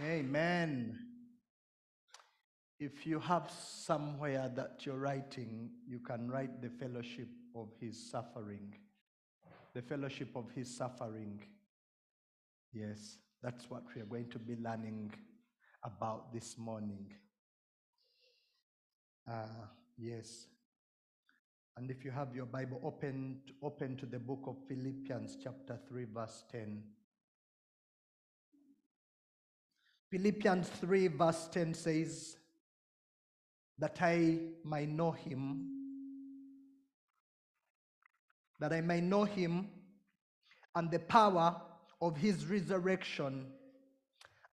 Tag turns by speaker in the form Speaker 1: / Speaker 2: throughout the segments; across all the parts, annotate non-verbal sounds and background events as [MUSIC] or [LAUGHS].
Speaker 1: Amen. If you have somewhere that you're writing, you can write the fellowship of his suffering. The fellowship of his suffering. Yes, that's what we are going to be learning about this morning. Uh, yes. And if you have your Bible open, open to the book of Philippians, chapter 3, verse 10. Philippians 3, verse 10 says, That I may know him, that I may know him and the power of his resurrection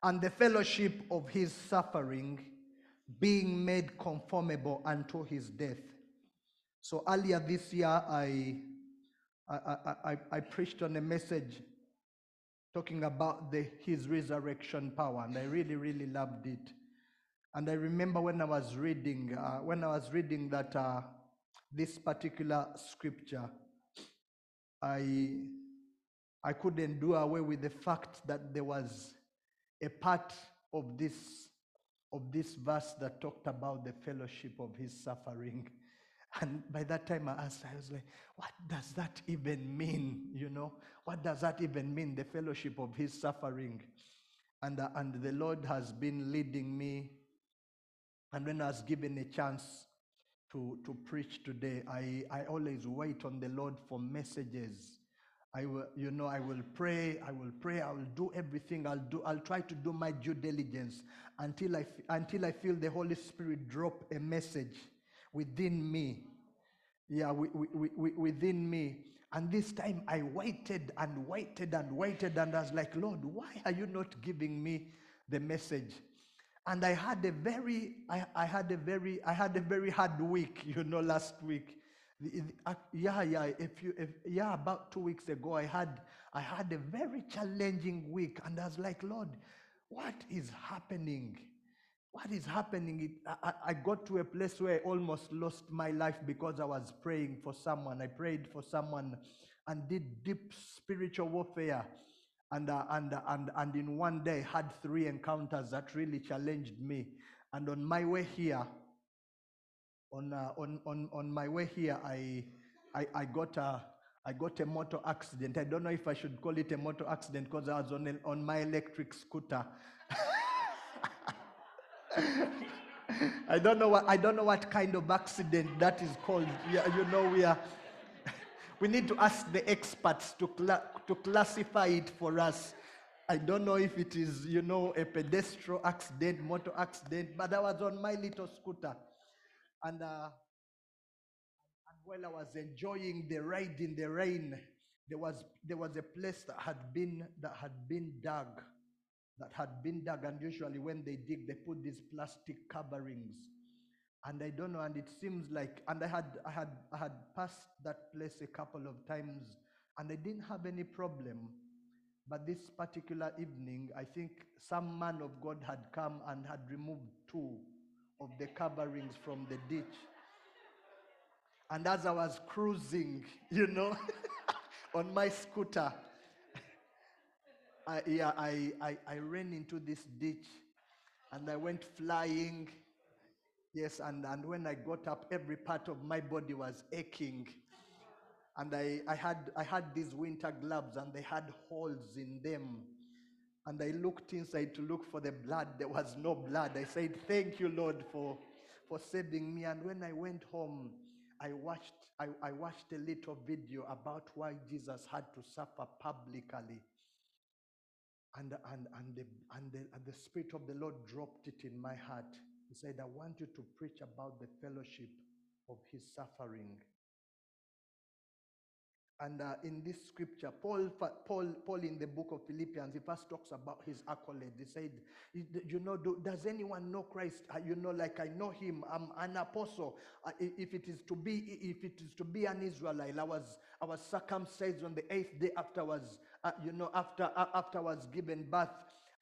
Speaker 1: and the fellowship of his suffering, being made conformable unto his death. So earlier this year, I, I, I, I, preached on a message talking about the, his resurrection power, and I really, really loved it. And I remember when I was reading, uh, when I was reading that uh, this particular scripture, I I couldn't do away with the fact that there was a part of this of this verse that talked about the fellowship of his suffering. And by that time I asked, I was like, what does that even mean? You know, what does that even mean? The fellowship of his suffering. And, uh, and the Lord has been leading me. And when I was given a chance to, to preach today, I, I always wait on the Lord for messages. I will, you know, I will pray, I will pray, I will do everything, I'll do, I'll try to do my due diligence until I, until I feel the Holy Spirit drop a message within me. Yeah, we, wi- wi- within me. And this time I waited and waited and waited, and I was like, Lord, why are you not giving me the message? And I had a very, I, I had a very, I had a very hard week, you know, last week. Uh, yeah, yeah. If you, if, yeah, about two weeks ago, I had, I had a very challenging week, and I was like, Lord, what is happening? What is happening? It, I, I got to a place where I almost lost my life because I was praying for someone. I prayed for someone and did deep spiritual warfare. And, uh, and, uh, and, and in one day had three encounters that really challenged me. And on my way here, on, uh, on, on, on my way here, I, I, I, got a, I got a motor accident. I don't know if I should call it a motor accident because I was on, a, on my electric scooter. [LAUGHS] I don't know what I don't know what kind of accident that is called. Yeah, you know, we are we need to ask the experts to to classify it for us. I don't know if it is, you know, a pedestrian accident, motor accident, but I was on my little scooter, and uh, and while I was enjoying the ride in the rain, there was there was a place that had been that had been dug that had been dug and usually when they dig they put these plastic coverings. And i don't know and it seems like and i had i had i had passed that place a couple of times and i didn't have any problem. But this particular evening i think some man of god had come and had removed two of the coverings from the ditch. And as i was cruising you know [LAUGHS] on my scooter I, yeah, I, I, I ran into this ditch and I went flying. Yes, and, and when I got up, every part of my body was aching. And I, I, had, I had these winter gloves and they had holes in them. And I looked inside to look for the blood. There was no blood. I said, Thank you, Lord, for, for saving me. And when I went home, I watched, I, I watched a little video about why Jesus had to suffer publicly and and and the, and the and the spirit of the lord dropped it in my heart. He said i want you to preach about the fellowship of his suffering and uh, in this scripture paul paul paul in the book of philippians he first talks about his accolade. He said "You- know do, does anyone know christ? Uh, you know like i know him. I'm an apostle. Uh, if it is to be if it is to be an israelite i was i was circumcised on the eighth day after I was uh, you know after uh, after I was given birth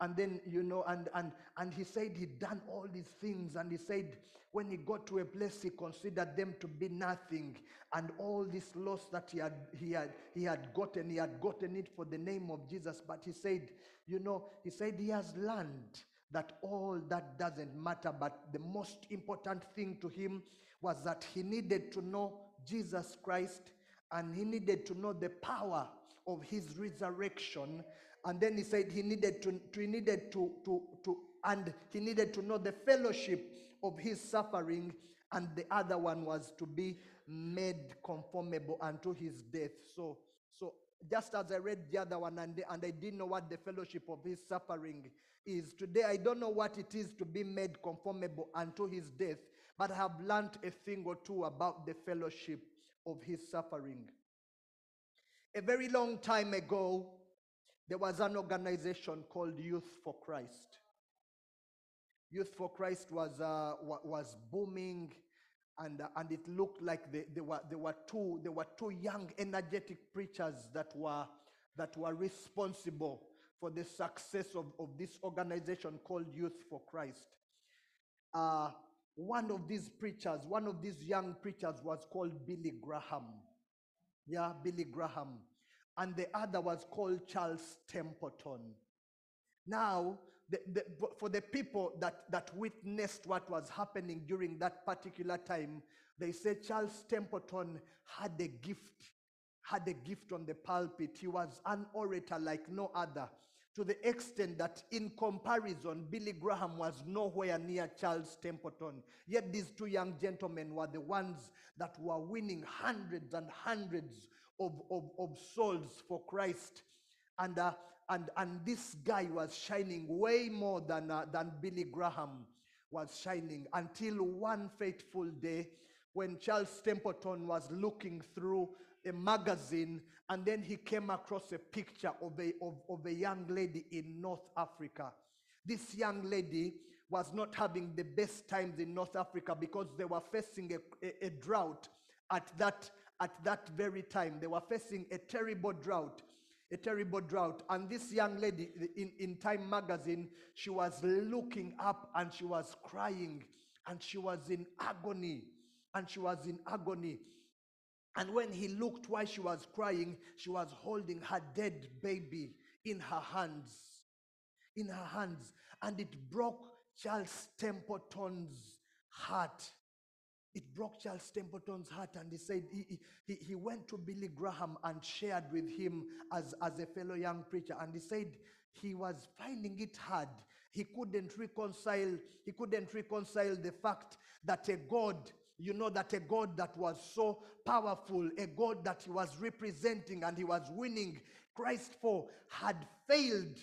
Speaker 1: and then you know and and and he said he'd done all these things. And he said when he got to a place he considered them to be nothing. And all this loss that he had he had he had gotten he had gotten it for the name of jesus. But he said you know he said he has learned that all that doesn't matter. But the most important thing to him was that he needed to know jesus christ. And he needed to know the power of his resurrection and then he said he needed to, to he needed to, to to and he needed to know the fellowship of his suffering. And the other one was to be made conformable unto his death. So so just as i read the other one and, and i didn't know what the fellowship of his suffering is today i don't know what it is to be made conformable unto his death but i have learned a thing or two about the fellowship of his suffering. A very long time ago, there was an organization called Youth for Christ. Youth for Christ was, uh, wa- was booming, and, uh, and it looked like they, they, were, they, were two, they were two young, energetic preachers that were, that were responsible for the success of, of this organization called Youth for Christ. Uh, one of these preachers, one of these young preachers was called Billy Graham. Yeah, Billy Graham. And the other was called Charles Templeton. Now, the, the, for the people that, that witnessed what was happening during that particular time, they said Charles Templeton had a gift, had a gift on the pulpit. He was an orator like no other, to the extent that in comparison, Billy Graham was nowhere near Charles Templeton. Yet these two young gentlemen were the ones that were winning hundreds and hundreds of, of, of souls for Christ. And, uh, and, and this guy was shining way more than, uh, than Billy Graham was shining until one fateful day when Charles Templeton was looking through a magazine and then he came across a picture of a, of, of a young lady in North Africa. This young lady was not having the best times in North Africa because they were facing a, a, a drought at that, at that very time. They were facing a terrible drought a terrible drought. And this young lady in, in Time magazine, she was looking up and she was crying and she was in agony. And she was in agony. And when he looked while she was crying, she was holding her dead baby in her hands. In her hands. And it broke Charles Templeton's heart. It broke Charles Templeton's heart, and he said he, he, he went to Billy Graham and shared with him as, as a fellow young preacher. And he said he was finding it hard. He couldn't reconcile, he couldn't reconcile the fact that a God, you know, that a God that was so powerful, a God that he was representing and he was winning Christ for, had failed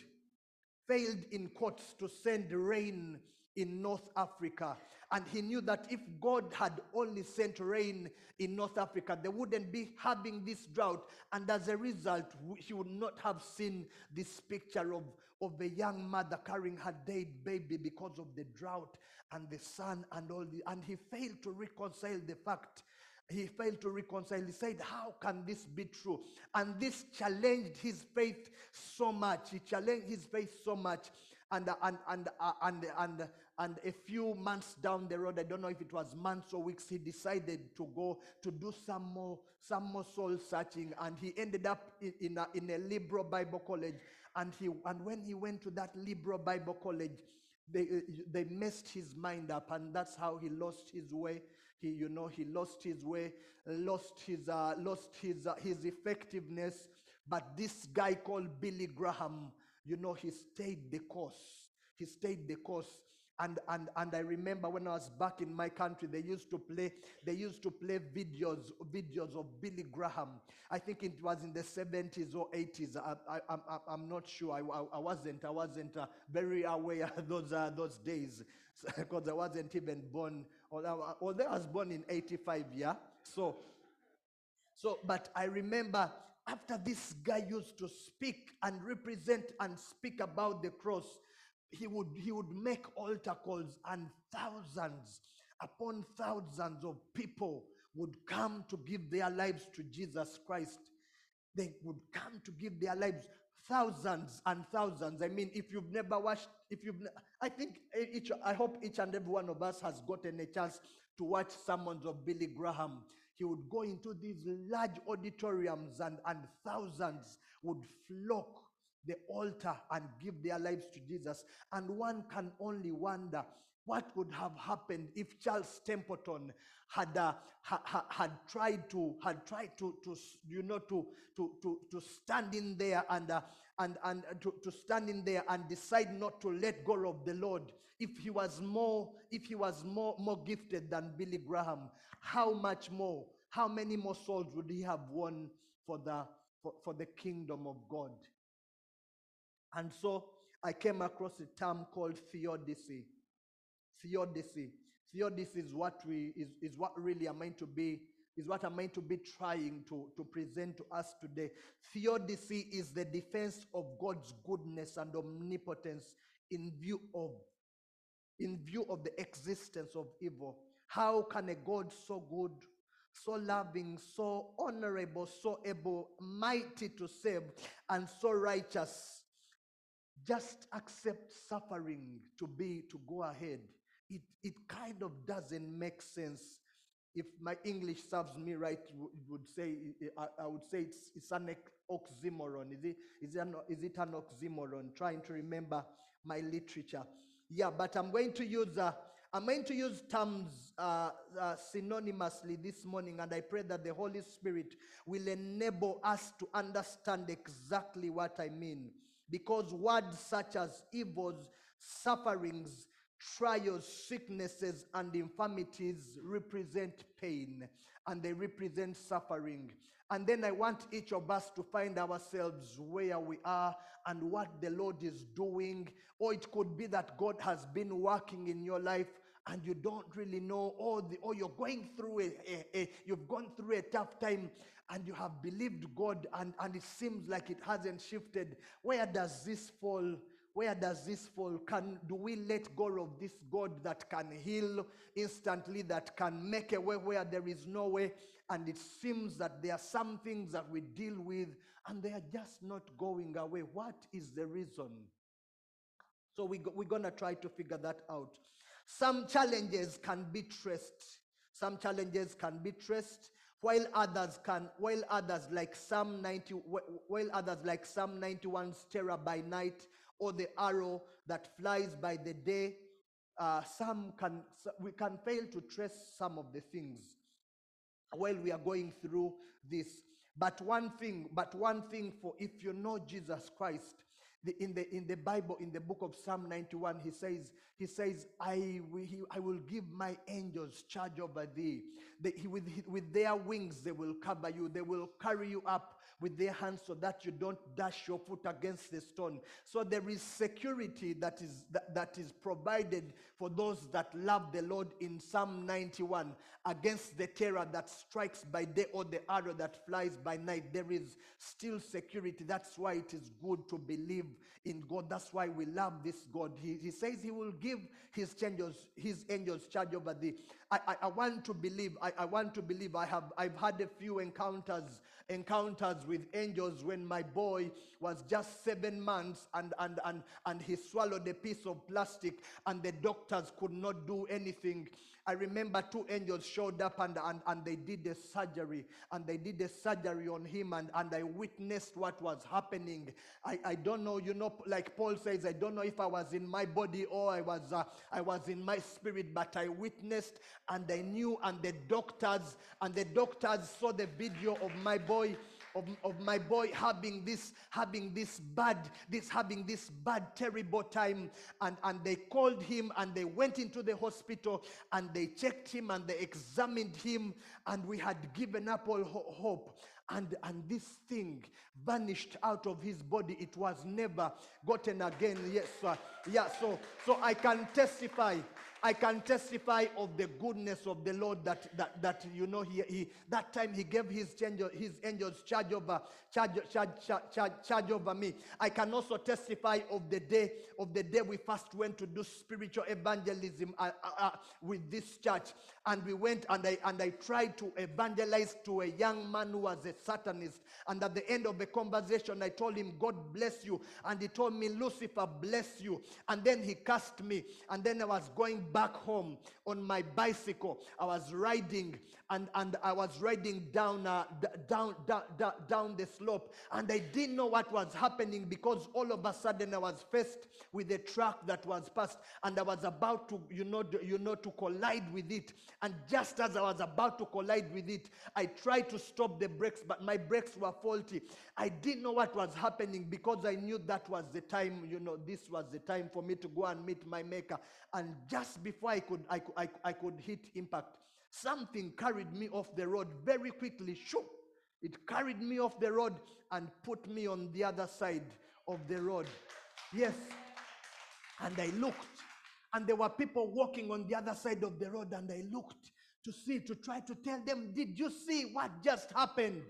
Speaker 1: failed in courts to send rain in North Africa. And he knew that if God had only sent rain in North Africa, they wouldn't be having this drought. And as a result, he would not have seen this picture of, of a young mother carrying her dead baby because of the drought and the sun and all the. And he failed to reconcile the fact he failed to reconcile. He said, How can this be true? And this challenged his faith so much. He challenged his faith so much. And, and, and, uh, and, and, and a few months down the road, I don't know if it was months or weeks, he decided to go to do some more, some more soul searching. And he ended up in, in, a, in a liberal Bible college. And, he, and when he went to that liberal Bible college, they, they messed his mind up. And that's how he lost his way. He you know he lost his way lost his uh, lost his uh, his effectiveness. But this guy called billy graham you know he stayed the course. He stayed the course and and and i remember when i was back in my country they used to play they used to play videos videos of billy graham. I think it was in the 70s or 80s i, I i'm not sure. I, I, I wasn't i wasn't uh, very aware [LAUGHS] those uh, those days. [LAUGHS] Because i wasn't even born although, although i was born in 85 yeah? So so, but I remember after this guy used to speak and represent and speak about the cross, he would he would make altar calls and thousands upon thousands of people would come to give their lives to Jesus Christ. they would come to give their lives thousands and thousands i mean if you've never watched if you've i think each i hope each and every one of us has gotten a chance to watch sermons of billy graham he would go into these large auditoriums and and thousands would flock the altar and give their lives to jesus. And one can only wonder what would have happened if Charles Templeton had uh, ha, ha- had tried to had tried to to you know to to to to stand in there and uh, and and uh, to, to stand in there and decide not to let go of the Lord. If he was more if he was more more gifted than Billy Graham how much more how many more souls would he have won for the for, for the kingdom of God and so I came across a term called theodicy. Theodicy. Theodicy is what we is, is what really i'm meant to be is what i'm meant to be trying to, to present to us today. Theodicy is the defense of god's goodness and omnipotence in view of in view of the existence of evil. How can a god so good so loving so honorable so able mighty to save and so righteous just accept suffering to be to go ahead. It it kind of doesn't make sense. If my english serves me right it would say i, I would say it's, it's an oxymoron. Is it is it, an, is it an oxymoron? Trying to remember my literature. Yeah but i'm going to use uh, i'm going to use terms uh, uh, synonymously this morning and i pray that the holy spirit will enable us to understand exactly what i mean because words such as evils, sufferings, trials, sicknesses, and infirmities represent pain and they represent suffering. And then I want each of us to find ourselves where we are and what the Lord is doing. Or it could be that God has been working in your life and you don't really know or the or you're going through a, a, a- you've gone through a tough time and you have believed god and and it seems like it hasn't shifted. Where does this fall? Where does this fall? Can do we let go of this god that can heal instantly that can make a way where there is no way? And it seems that there are some things that we deal with and they are just not going away. What is the reason? So we we're going to try to figure that out. Some challenges can be traced. Some challenges can be traced, while others can, while others like Psalm 90, while others like Psalm 91's terror by night, or the arrow that flies by the day, uh, some can, we can fail to trace some of the things while we are going through this but one thing but one thing for if you know jesus christ in the in the bible in the book of psalm 91 he says he says i will he, i will give my angels charge over thee they, with, with their wings they will cover you. They will carry you up with their hands so that you don't dash your foot against the stone. So there is security that is that, that is provided for those that love the lord in psalm 91 against the terror that strikes by day or the arrow that flies by night. There is still security. That's why it is good to believe in god. That's why we love this god. He, he says he will give his angels his angels charge over thee i, I, I want to believe I, I want to believe i have i've had a few encounters encounters with angels when my boy was just seven months and and and, and he swallowed a piece of plastic and the doctors could not do anything I remember two angels showed up and, and, and they did the surgery and they did the surgery on him and, and I witnessed what was happening. I, I don't know, you know, like Paul says, I don't know if I was in my body or I was uh, I was in my spirit, but I witnessed and I knew and the doctors and the doctors saw the video of my boy of, of my boy having this having this bad this having this bad terrible time. And and they called him and they went into the hospital and they checked him and they examined him. And we had given up all ho- hope. And and this thing vanished out of his body. It was never gotten again. Yes sir. yeah so so i can testify I can testify of the goodness of the Lord that that, that you know he, he that time he gave his angel, his angels charge over charge, charge, charge, charge, over me. I can also testify of the day of the day we first went to do spiritual evangelism uh, uh, uh, with this church, and we went and I and I tried to evangelize to a young man who was a satanist. And at the end of the conversation, I told him, God bless you. And he told me, Lucifer bless you. And then he cursed me. And then I was going back home on my bicycle. I was riding and, and I was riding down, uh, down, down, down, down the slope. And I didn't know what was happening because all of a sudden I was faced with a truck that was passed and I was about to, you know, you know, to collide with it. And just as I was about to collide with it, I tried to stop the brakes, but my brakes were faulty. I didn't know what was happening because I knew that was the time, you know, this was the time for me to go and meet my maker. And just before I could, I, I, I could hit impact, something carried me off the road very quickly. Shoo! It carried me off the road and put me on the other side of the road. Yes. And I looked, and there were people walking on the other side of the road, and I looked to see, to try to tell them, Did you see what just happened?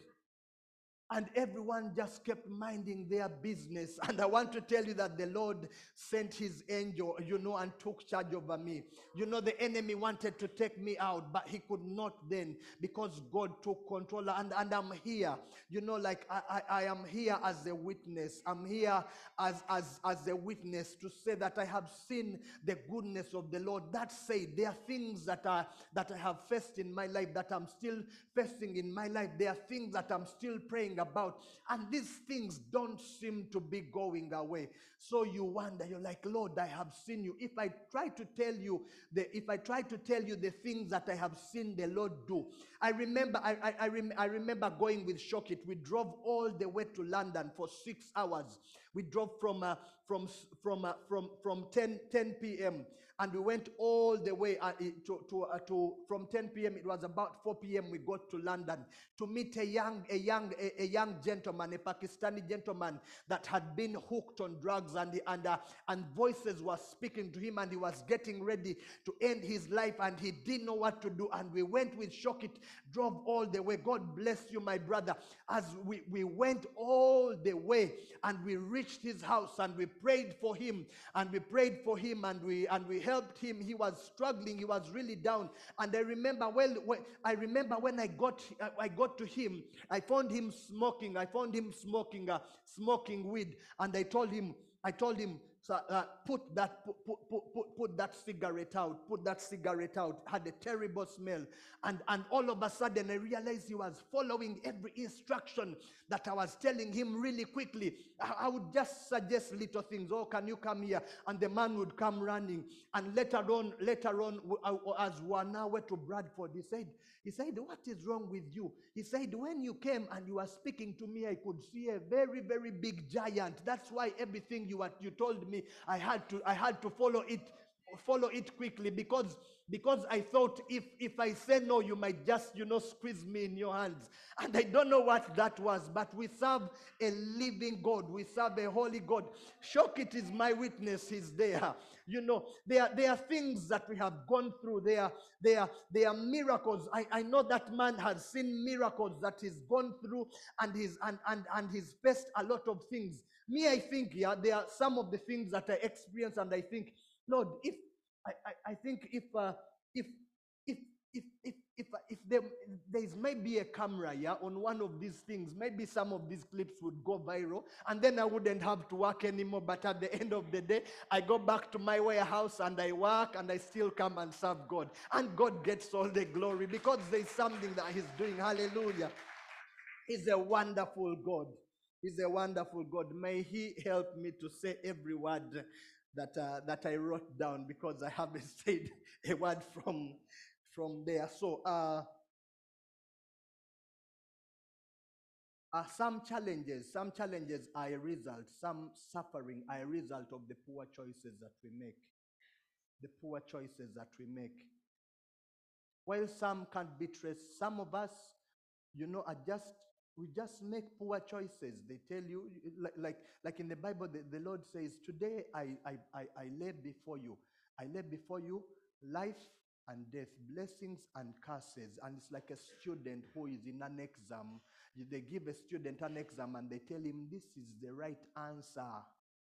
Speaker 1: And everyone just kept minding their business. [LAUGHS] And I want to tell you that the Lord sent his angel, you know, and took charge over me. You know, the enemy wanted to take me out, but he could not then because God took control. And, and I'm here, you know, like I, I, I am here as a witness. I'm here as, as, as a witness to say that I have seen the goodness of the Lord. That said, there are things that, are, that I have faced in my life that I'm still facing in my life. There are things that I'm still praying about. And these things don't seem to be going away. So you wonder, you're like, Lord, I have seen you. If I try to tell you, the, if I try to tell you the things that I have seen the Lord do, I remember, I, I, I, rem- I remember going with Shokit. We drove all the way to London for six hours. We drove from, uh, from, from, uh, from, from 10, 10 p.m. and we went all the way uh, to, to, uh, to, from 10 p.m. It was about 4 p.m. We got to London to meet a young, a young, a, a young gentleman, a Pakistani gentleman that had been hooked on drugs and, and, uh, and voices were speaking to him and he was getting ready to end his life and he didn't know what to do. And we went with Shokit, drove all the way. God bless you, my brother. As we, we went all the way and we reached his house and we prayed for him and we prayed for him and we and we helped him. He was struggling, he was really down. And I remember well when, I remember when I got I got to him, I found him smoking. I found him smoking uh, smoking weed and I told him I told him so, uh, put that put, put, put, put, that cigarette out put that cigarette out had a terrible smell. And and all of a sudden i realized he was following every instruction that i was telling him really quickly. I, I would just suggest little things. Oh can you come here? And the man would come running. And later on later on uh, as we are now went to bradford he said he said what is wrong with you? He said when you came and you were speaking to me i could see a very very big giant. That's why everything you, you told me i had to i had to follow it follow it quickly because because i thought if if i say no you might just you know squeeze me in your hands. And i don't know what that was but we serve a living god. We serve a holy god. Shokit is my witness he's there. You know there there are things that we have gone through. There there there are miracles. I i know that man has seen miracles that he's gone through and he's and and, and he's faced a lot of things. Me i think yeah there are some of the things that i experience and i think Lord, if I, I, I think if uh, if if if if if, uh, if there, there's maybe a camera yeah on one of these things, maybe some of these clips would go viral, and then I wouldn't have to work anymore. But at the [LAUGHS] end of the day, I go back to my warehouse and I work and I still come and serve God, and God gets all the glory because there's something that He's doing. Hallelujah! He's a wonderful God. He's a wonderful God. May He help me to say every word that uh, that I wrote down because I haven't [LAUGHS] said a word from from there. So uh, uh, some challenges, some challenges are a result, some suffering are a result of the poor choices that we make. The poor choices that we make. While some can't be traced, some of us, you know, are just we just make poor choices. They tell you, like like, like in the Bible, the, the Lord says, Today I, I, I, I lay before you, I lay before you life and death, blessings and curses. And it's like a student who is in an exam. They give a student an exam and they tell him, This is the right answer.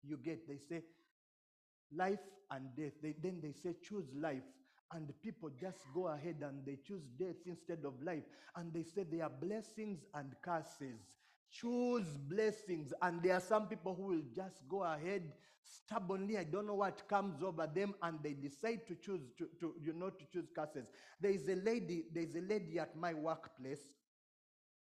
Speaker 1: You get, they say, life and death. They, then they say, choose life.
Speaker 2: And people just go ahead and they choose death instead of life. And they say they are blessings and curses. Choose blessings. And there are some people who will just go ahead stubbornly. I don't know what comes over them. And they decide to choose to, to you know to choose curses. There is a lady there is a lady at my workplace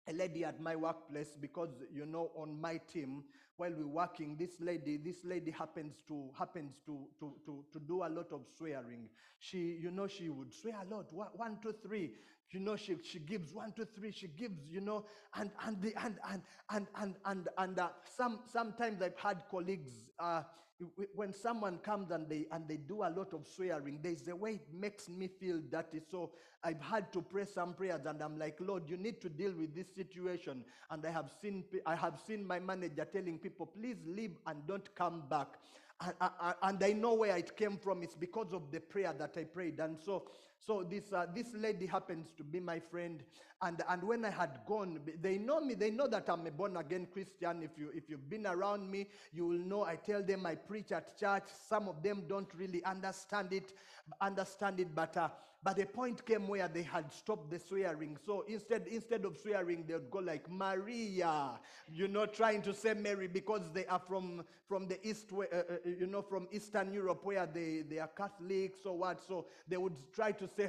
Speaker 2: a lady at my workplace because you know on my team while we're working this lady this lady happens to happens to to to, to do a lot of swearing. She you know she would swear a lot. One, two three you know she, she gives one two three she gives you know and and the, and and and and and, and uh, some sometimes i've had colleagues uh, when someone comes and they and they do a lot of swearing there's a way it makes me feel dirty so i've had to pray some prayers and i'm like lord you need to deal with this situation and i have seen i have seen my manager telling people please leave and don't come back and, and- and I know where it came from. It's because of the prayer that I prayed. And so, so this uh, this lady happens to be my friend. And and when I had gone, they know me. They know that I'm a born again Christian. If you if you've been around me, you will know. I tell them I preach at church. Some of them don't really understand it, understand it. But uh, but a point came where they had stopped the swearing. So instead instead of swearing, they would go like Maria, you know, trying to say Mary because they are from from the east, uh, uh, you know, from Eastern Europe where they they are Catholics or what. So they would try to say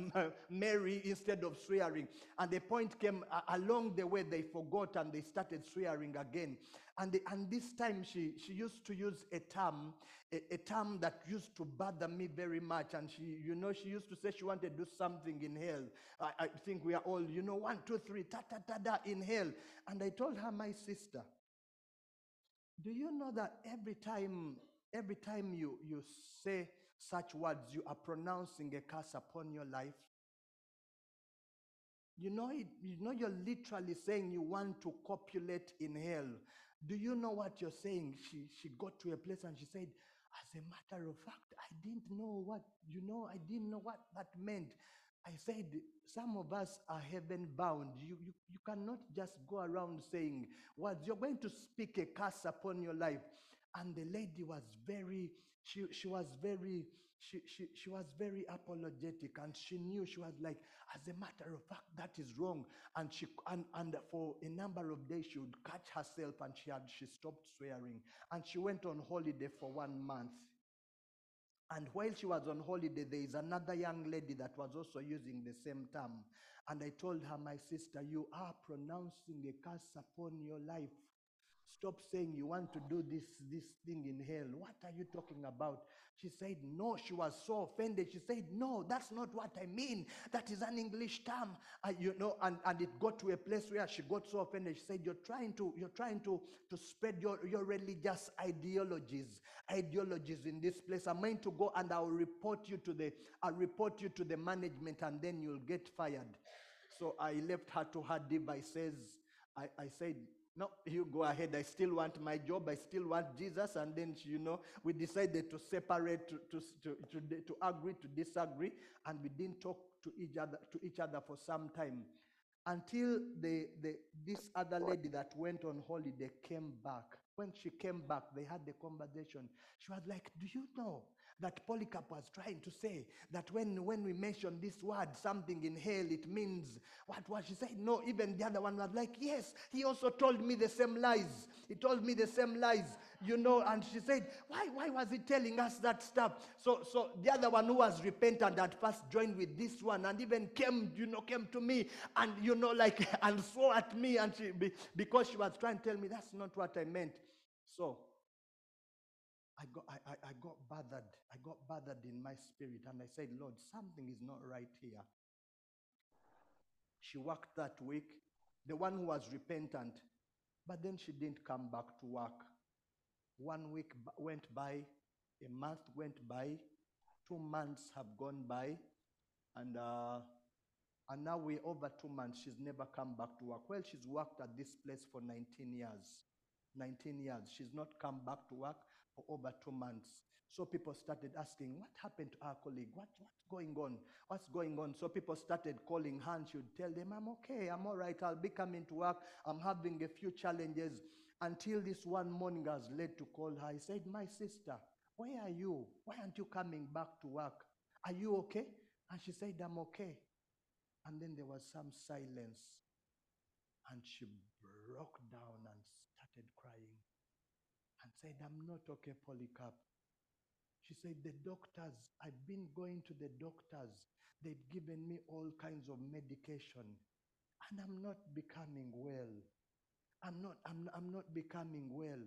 Speaker 2: [LAUGHS] Mary instead of swearing. And the point came uh, along the way they forgot and they started swearing again. And the, and this time she she used to use a term a, a term that used to bother me very much. And she, you know, she used to say she wanted to do something in hell. I, I think we are all, you know, one, two, three, ta ta ta da in hell. And I told her, my sister, do you know that every time, every time you you say such words, you are pronouncing a curse upon your life? You know, you know, you're literally saying you want to copulate in hell. Do you know what you're saying? She she got to a place and she said, as a matter of fact, I didn't know what you know. I didn't know what that meant. I said, some of us are heaven bound. You, you, you cannot just go around saying words. You're going to speak a curse upon your life. And the lady was very, she, she was very, she, she, she was very apologetic and she knew she was like, as a matter of fact, that is wrong. And she and, and for a number of days she would catch herself and she had she stopped swearing. And she went on holiday for one month. And while she was on holiday, there is another young lady that was also using the same term. And I told her, My sister, you are pronouncing a curse upon your life. Stop saying you want to do this, this thing in hell. What are you talking about? She said, No, she was so offended. She said, No, that's not what I mean. That is an English term. Uh, you know, and, and it got to a place where she got so offended. She said, You're trying to, you're trying to, to spread your, your religious ideologies, ideologies in this place. I'm going to go and I'll report you to the I'll report you to the management and then you'll get fired. So I left her to her devices. I, I said, no, you go ahead. I still want my job. I still want Jesus. And then, you know, we decided to separate, to, to, to, to, agree to disagree. And we didn't talk to each other, to each other for some time until the, the, this other lady that went on holiday came back. When she came back, they had the conversation. She was like, Do you know that Polycarp was trying to say that when, when we mention this word, something in hell, it means what was she said? No, even the other one was like, Yes, he also told me the same lies. He told me the same lies, you know. And she said, Why, why was he telling us that stuff? So, so the other one who was repentant at first joined with this one and even came, you know, came to me and, you know, like, [LAUGHS] and swore at me. And she, because she was trying to tell me that's not what I meant. So I got, I, I, got bothered. I got bothered in my spirit. And I said, Lord, something is not right here. She worked that week, the one who was repentant, but then she didn't come back to work. One week went by, a month went by, two months have gone by, and uh, and now we're over two months. She's never come back to work. Well, she's worked at this place for 19 years. 19 years. She's not come back to work for over two months. So people started asking, what happened to our colleague? What, what's going on? What's going on? So people started calling her and she would tell them, I'm okay, I'm all right, I'll be coming to work. I'm having a few challenges. Until this one morning I was led to call her. I said, My sister, where are you? Why aren't you coming back to work? Are you okay? And she said, I'm okay. And then there was some silence. And she broke down and started crying said, I'm not okay, Polycarp. She said, The doctors, I've been going to the doctors. They've given me all kinds of medication, and I'm not becoming well. I'm not, I'm, I'm not becoming well.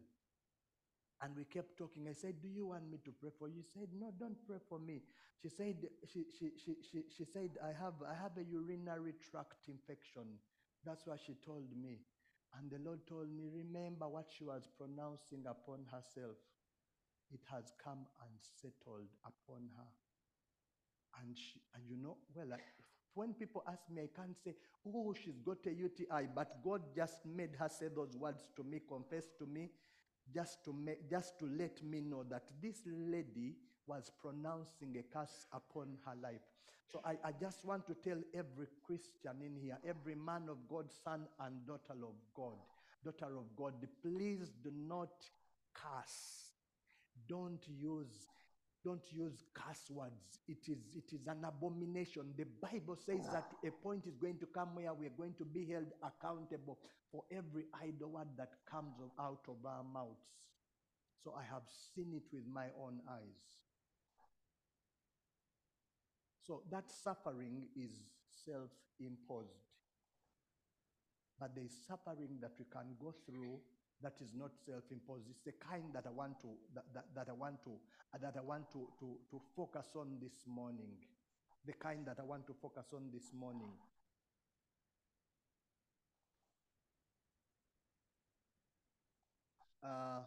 Speaker 2: And we kept talking. I said, Do you want me to pray for you? She said, No, don't pray for me. She said, she, she, she, she, she said I, have, I have a urinary tract infection. That's what she told me. And the Lord told me, Remember what she was pronouncing upon herself. It has come and settled upon her. And, she, and you know, well, I, when people ask me, I can't say, oh, she's got a UTI, but God just made her say those words to me, confess to me, just to, make, just to let me know that this lady was pronouncing a curse upon her life. So I, I just want to tell every Christian in here, every man of God, son and daughter of God, daughter of God, please do not curse. Don't use don't use curse words. It is, it is an abomination. The Bible says that a point is going to come where we are going to be held accountable for every idle word that comes out of our mouths. So I have seen it with my own eyes. So that suffering is self imposed. But there's suffering that we can go through that is not self-imposed. It's the kind that I want to that, that, that I want to that I want to, to, to focus on this morning. The kind that I want to focus on this morning. Uh,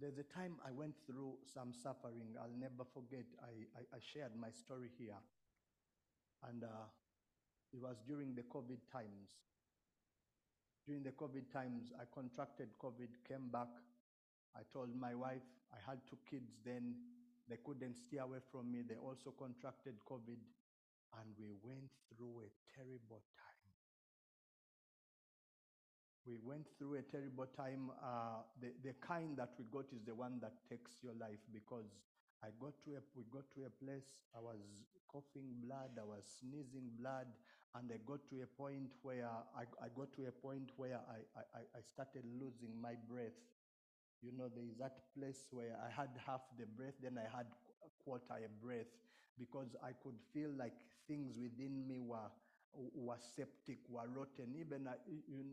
Speaker 2: there's a time I went through some suffering. I'll never forget. I, I, I shared my story here. And uh, it was during the COVID times. During the COVID times, I contracted COVID, came back. I told my wife, I had two kids then. They couldn't stay away from me. They also contracted COVID. And we went through a terrible time. We went through a terrible time. Uh, the, the kind that we got is the one that takes your life because I got to a, we got to a place, I was coughing blood, I was sneezing blood, and I got to a point where I, I got to a point where I, I, I- started losing my breath. You know, there is that place where I had half the breath, then I had a quarter a breath because I could feel like things within me were were septic, were rotten. Even I, you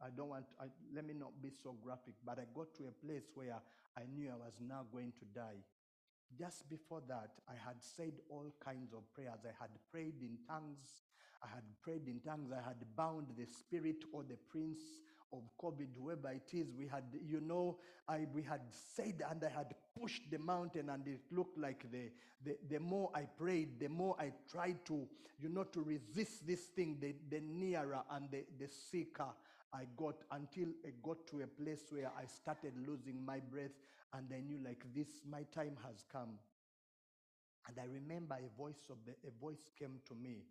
Speaker 2: I don't want. I, let me not be so graphic, but I got to a place where I knew I was now going to die. Just before that, I had said all kinds of prayers. I had prayed in tongues. I had prayed in tongues. I had bound the spirit or the prince of COVID, whoever it is. We had, you know, I we had said and I had pushed the mountain, and it looked like the the, the more I prayed, the more I tried to, you know, to resist this thing, the, the nearer and the, the sicker I got until I got to a place where I started losing my breath and I knew like this, my time has come. And I remember a voice of the, a voice came to me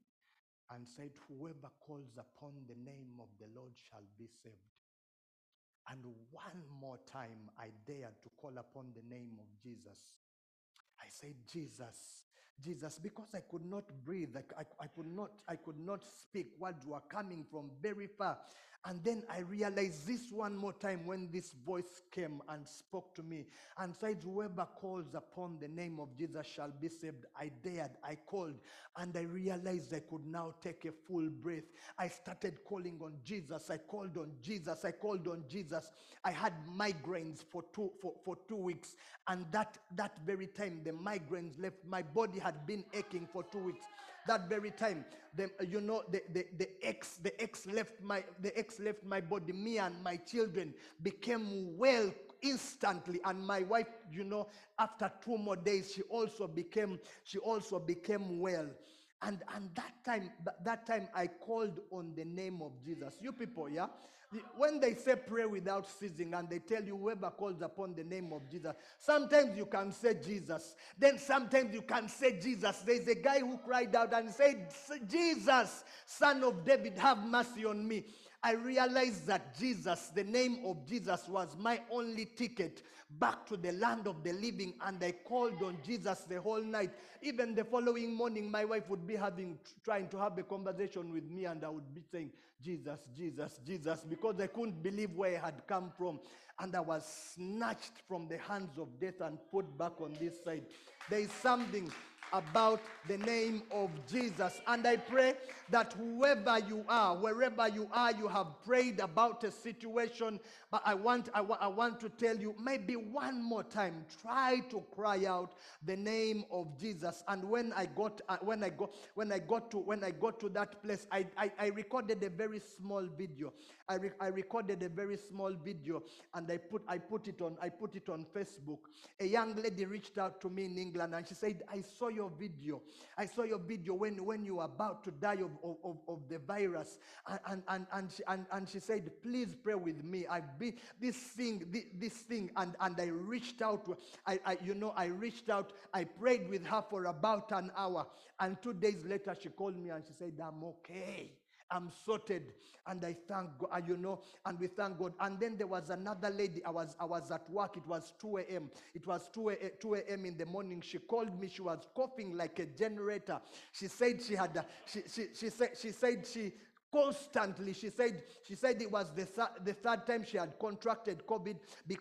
Speaker 2: and said, Whoever calls upon the name of the Lord shall be saved. And one more time, I dared to call upon the name of Jesus. I said, Jesus, Jesus, because I could not breathe, I I could not, I could not speak. Words were coming from very far. And then I realized this one more time when this voice came and spoke to me and said, Whoever calls upon the name of Jesus shall be saved. I dared, I called, and I realized I could now take a full breath. I started calling on Jesus. I called on Jesus. I called on Jesus. I had migraines for two for, for two weeks, and that that very time the migraines left. My body had been aching for two weeks. That very time, the you know the the, the ex, the X left my the ex left my body. Me and my children became well instantly and my wife you know after two more days she also became she also became well and and that time that time i called on the name of jesus. You people yeah? When they say pray without ceasing and they tell you whoever calls upon the name of jesus sometimes you can say jesus. Then sometimes you can say jesus. There's a guy who cried out and said jesus son of david have mercy on me I realized that Jesus, the name of Jesus, was my only ticket back to the land of the living. And I called on Jesus the whole night. Even the following morning, my wife would be having trying to have a conversation with me, and I would be saying, Jesus, Jesus, Jesus, because I couldn't believe where I had come from. And I was snatched from the hands of death and put back on this side. There is something about the name of Jesus. And I pray that whoever you are, wherever you are, you have prayed about a situation. But I want, I, I want to tell you, maybe one more time, try to cry out the name of Jesus. And when I got, uh, when I got, when I got to, when I got to that place, I, I, I recorded a very small video. I, re- I recorded a very small video, and I put, I put it on, I put it on Facebook. A young lady reached out to me in England, and she said, "I saw your video. I saw your video when, when you were about to die of, of, of, the virus, and and and and she, and, and she said, please pray with me. I've been this thing, this, thing, and and I reached out. I, I, you know, I reached out. I prayed with her for about an hour, and two days later, she called me and she said, I'm okay. I'm sorted, and I thank God, uh, you know, and we thank God. And then there was another lady. I was I was at work. It was 2 a.m. It was 2 a, 2 a.m. in the morning. She called me. She was coughing like a generator. She said she had. She she she said she said she constantly. She said she said it was the, thir- the third time she had contracted covid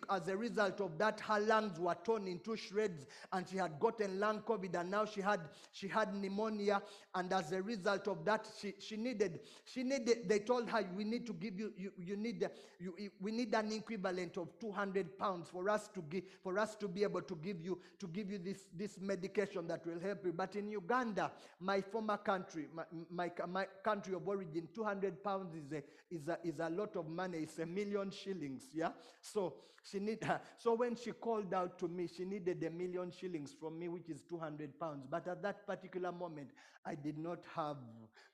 Speaker 2: as a result of that her lungs were torn into shreds and she had gotten long covid and now she had she had pneumonia. And as a result of that she she needed she needed they told her we need to give you you, you need you- we need an equivalent of 200 pounds for us to give for us to be able to give you to give you this this medication that will help you. But in uganda my former country my, my, my country of origin 200 pounds is a is a is a lot of money it's a million shillings yeah so she need [LAUGHS] so when she called out to me she needed a million shillings from me which is 200 pounds but at that particular moment i did not have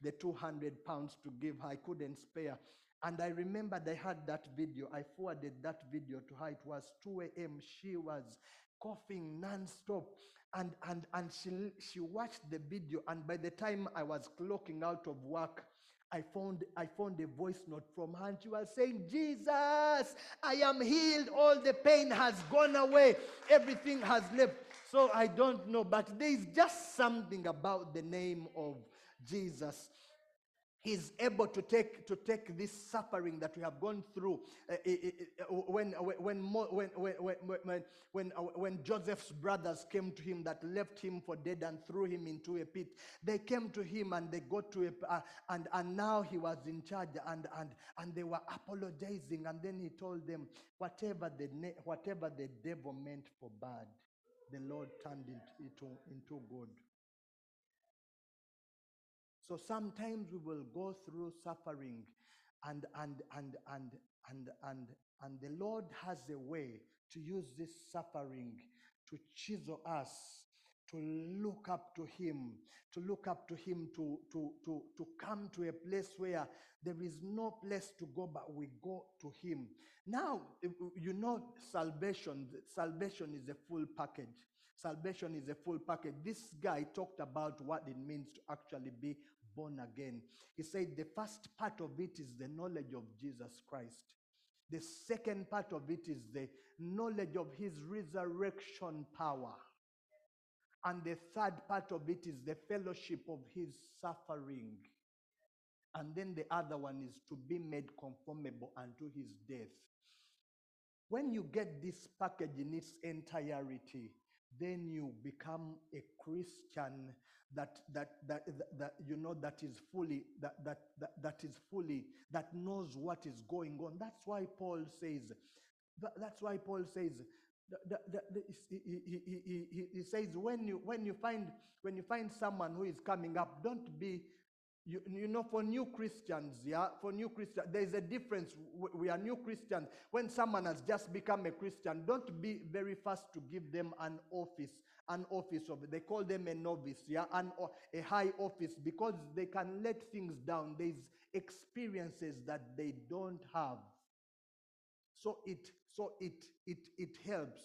Speaker 2: the 200 pounds to give her i couldn't spare and I remembered I had that video. I forwarded that video to her. It was 2 a.m. She was coughing non-stop. And, and, and she, she watched the video. And by the time I was clocking out of work, I found, I found a voice note from her. And she was saying, Jesus, I am healed. All the pain has gone away. Everything has left. So I don't know. But there is just something about the name of Jesus He's able to take to take this suffering that we have gone through. uh, uh, uh, uh, when when when when when when when, uh, Joseph's brothers came to him that left him for dead and threw him into a pit, they came to him and they got to a uh, and and now he was in charge and and and they were apologizing and then he told them whatever the whatever the devil meant for bad, the Lord turned it into into good. So sometimes we will go through suffering and and and and and and and the Lord has a way to use this suffering to chisel us to look up to him to look up to him to to to to come to a place where there is no place to go but we go to him. Now you know salvation salvation is a full package. Salvation is a full package. This guy talked about what it means to actually be born again. He said the first part of it is the knowledge of Jesus Christ. The second part of it is the knowledge of his resurrection power. And the third part of it is the fellowship of his suffering. And then the other one is to be made conformable unto his death. When you get this package in its entirety, then you become a Christian that that that, that, that, you know that is fully that, that that that is fully that knows what is going on. That's why Paul says that's why Paul says that- that- that- that is- he, he, he, he, he- he says when you when you find when you find someone who is coming up, don't be you, you know, for new Christians, yeah, for new Christians, there is a difference. We are new Christians. When someone has just become a Christian, don't be very fast to give them an office, an office of, they call them a novice, yeah, an, a high office, because they can let things down. There's experiences that they don't have. So it, so it, it, it helps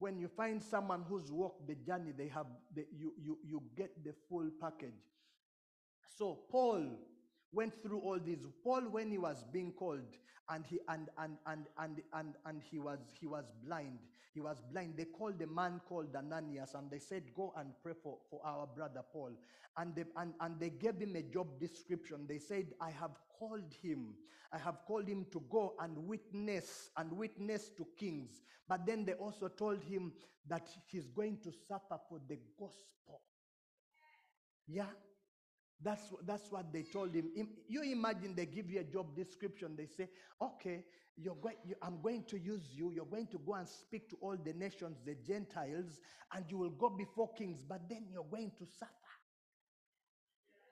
Speaker 2: when you find someone who's walked the journey. They have, the, you, you, you get the full package. So Paul went through all this. Paul, when he was being called, and he and and and and and, and he was he was blind. He was blind. They called a man called Ananias and they said, Go and pray for, for our brother Paul. And they and, and they gave him a job description. They said, I have called him. I have called him to go and witness and witness to kings. But then they also told him that he's going to suffer for the gospel. Yeah. That's, that's what they told him. You imagine they give you a job description. They say, okay, you're going, you, I'm going to use you. You're going to go and speak to all the nations, the Gentiles, and you will go before kings, but then you're going to suffer.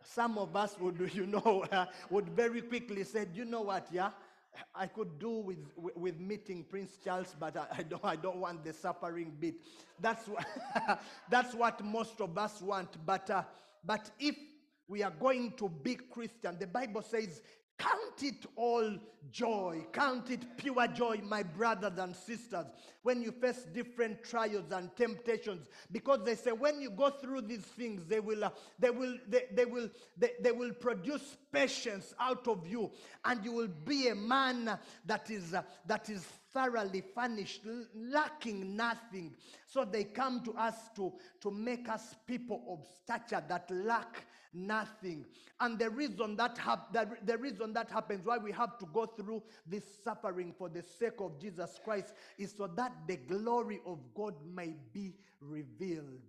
Speaker 2: Some of us would, [LAUGHS] you know, [LAUGHS] would very quickly say, you know what, yeah? I could do with, with, meeting Prince Charles, but I, I, don't, I don't want the suffering bit. That's, wha- [LAUGHS] that's what most of us want. But, uh, but if we are going to be Christian, the Bible says, Count it all joy. Count it pure joy, my brothers and sisters, when you face different trials and temptations. Because they say when you go through these things, they will, uh, they will, they, they will, they, they will produce patience out of you, and you will be a man that is uh, that is thoroughly furnished, lacking nothing. So they come to us to to make us people of stature that lack nothing. And the reason that hap- the, the reason that happens, why we have to go through this suffering for the sake of Jesus Christ, is so that the glory of God may be revealed.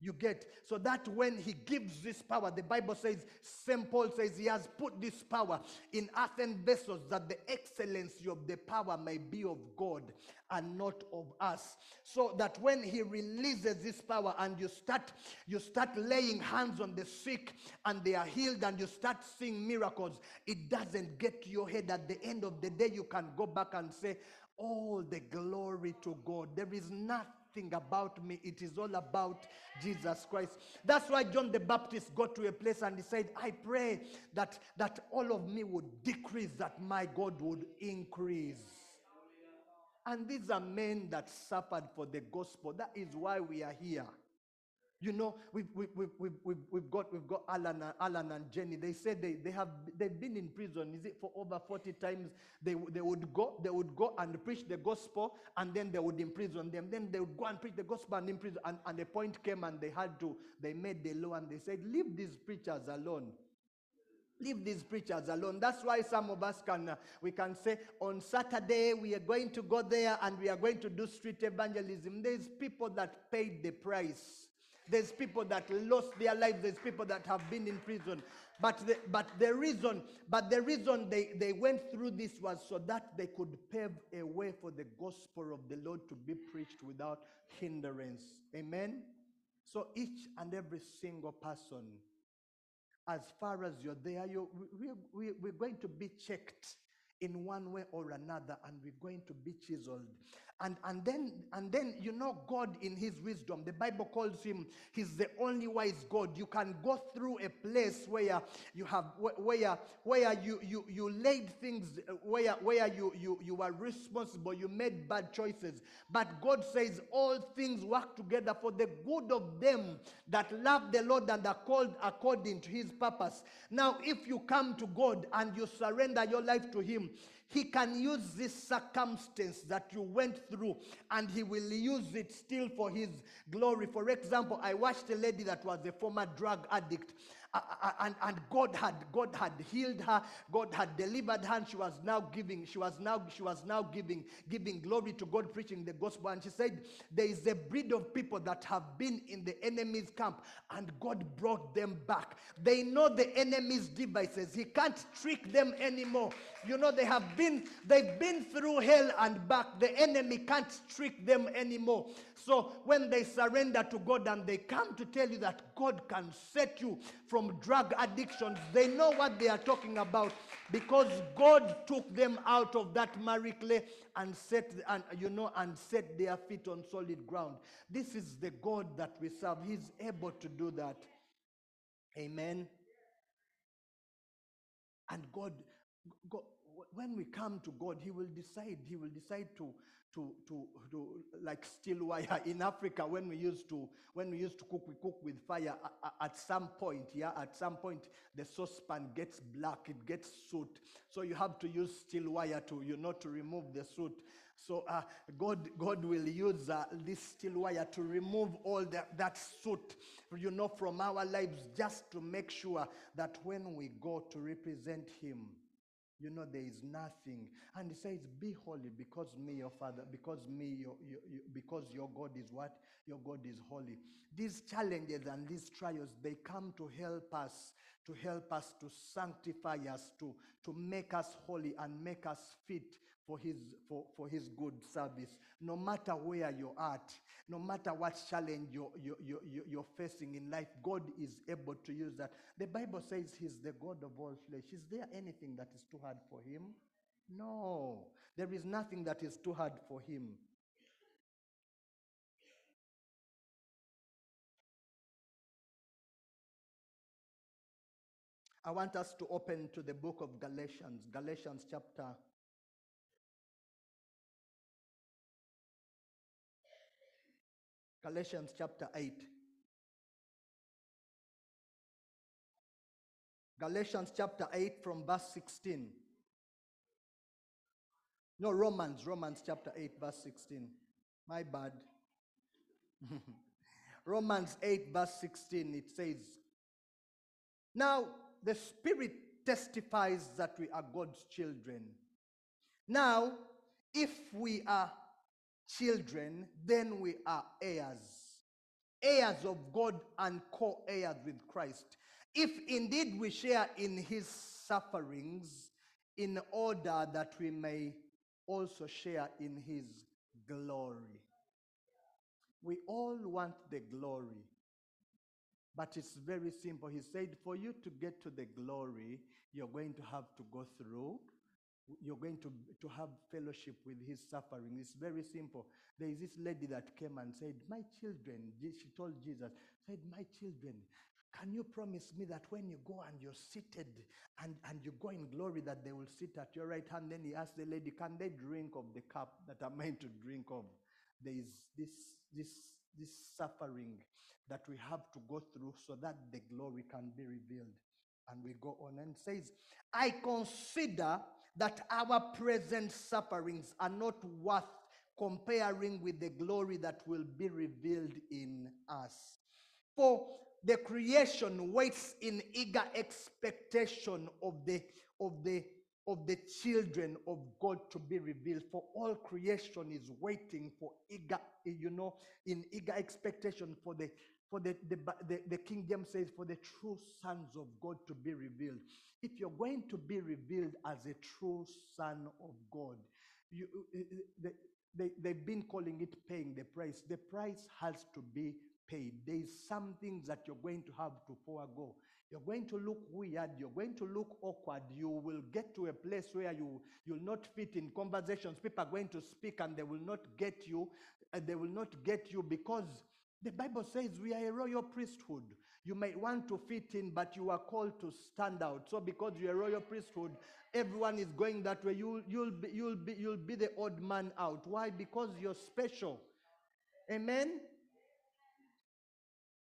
Speaker 2: You get so that when he gives this power, the Bible says, St. Paul says he has put this power in earthen vessels that the excellency of the power may be of God and not of us. So that when he releases this power and you start, you start laying hands on the sick and they are healed and you start seeing miracles, it doesn't get to your head. At the end of the day, you can go back and say, All the glory to God. There is nothing nothing about me. It is all about Jesus Christ. That's why John the Baptist got to a place and he said, I pray that, that all of me would decrease, that my God would increase. And these are men that suffered for the gospel. That is why we are here. You know, we've, we've, we've, we've, we've, got, we've got Alan, and- Alan and Jenny. They said they, they have, they've been in prison. Is it for over 40 times? They, they would go, they would go and preach the gospel and then they would imprison them. Then they would go and preach the gospel and imprison. And, and the point came and they had to, they made the law and they said, leave these preachers alone. Leave these preachers alone. That's why some of us can, uh, we can say, on Saturday we are going to go there and we are going to do street evangelism. There's people that paid the price. There's people that lost their lives. There's people that have been in prison. But the, but the reason, but the reason they, they went through this was so that they could pave a way for the gospel of the Lord to be preached without hindrance. Amen. So each and every single person as far as you're there, you, we, we, we're going to be checked in one way or another, and we're going to be chiseled. And, and then and then you know God in his wisdom. The Bible calls him he's the only wise God. You can go through a place where you have where where you you, you laid things where where you, you you were responsible, you made bad choices. But God says all things work together for the good of them that love the Lord and are called according to his purpose. Now, if you come to God and you surrender your life to him, he can use this circumstance that you went through and he will use it still for his glory. For example, I watched a lady that was a former drug addict. And, and God had God had healed her, God had delivered her, and she was now giving, she was now, she was now giving, giving glory to God, preaching the gospel. And she said, There is a breed of people that have been in the enemy's camp, and God brought them back. They know the enemy's devices. He can't trick them anymore. You know, they have been, they've been through hell and back. The enemy can't trick them anymore. So when they surrender to God and they come to tell you that God can set you from drug addictions, they know what they are talking about because God took them out of that clay and set and you know and set their feet on solid ground. This is the God that we serve. He's able to do that. Amen. And God, go, when we come to God, He will decide. He will decide to to to to like steel wire in Africa. When we used to when we used to cook, we cook with fire. At some point, yeah, at some point, the saucepan gets black. It gets soot. So you have to use steel wire to you know to remove the soot. So uh, God God will use uh, this steel wire to remove all that soot, you know, from our lives, just to make sure that when we go to represent Him you know there is nothing. And he says be holy because me your father because me your, your, your- because your god is what? Your god is holy. These challenges and these trials they come to help us to help us to sanctify us to to make us holy and make us fit for his for, for his good service. No matter where you're at no matter what challenge you're, you're, you're, you're facing in life god is able to use that. The bible says he's the god of all flesh. Is there anything that is too hard for him? No. There is nothing that is too hard for him. I want us to open to the book of galatians galatians chapter galatians chapter 8 Galatians chapter 8 from verse 16. No, Romans, Romans chapter 8, verse 16. My bad. [LAUGHS] Romans 8, verse 16, it says, Now the Spirit testifies that we are God's children. Now, if we are children, then we are heirs, heirs of God and co heirs with Christ. If indeed we share in his sufferings, in order that we may also share in his glory. We all want the glory. But it's very simple. He said, for you to get to the glory, you're going to have to go through. You're going to, to have fellowship with his suffering. It's very simple. There is this lady that came and said, My children, she told Jesus, said, My children, can you promise me that when you go and you're seated and, and you go in glory, that they will sit at your right hand? Then he asked the lady, Can they drink of the cup that I'm meant to drink of? There is this, this, this suffering that we have to go through so that the glory can be revealed. And we go on and says, I consider that our present sufferings are not worth comparing with the glory that will be revealed in us. For the creation waits in eager expectation of the of the of the children of God to be revealed. For all creation is waiting for eager, you know, in eager expectation for the for the, the, the, the King James says, for the true sons of God to be revealed. If you're going to be revealed as a true son of God, you, uh, uh, they, they, they've been calling it paying the price. The price has to be paid. There is some things that you're going to have to forego. You're going to look weird. You're going to look awkward. You will get to a place where you you'll not fit in conversations. People are going to speak and they will not get you. And they will not get you because the Bible says we are a royal priesthood. You might want to fit in, but you are called to stand out. So because you're a royal priesthood, everyone is going that way. You'll, you'll, be, you'll, be, you'll be the odd man out. Why? Because you're special. Amen?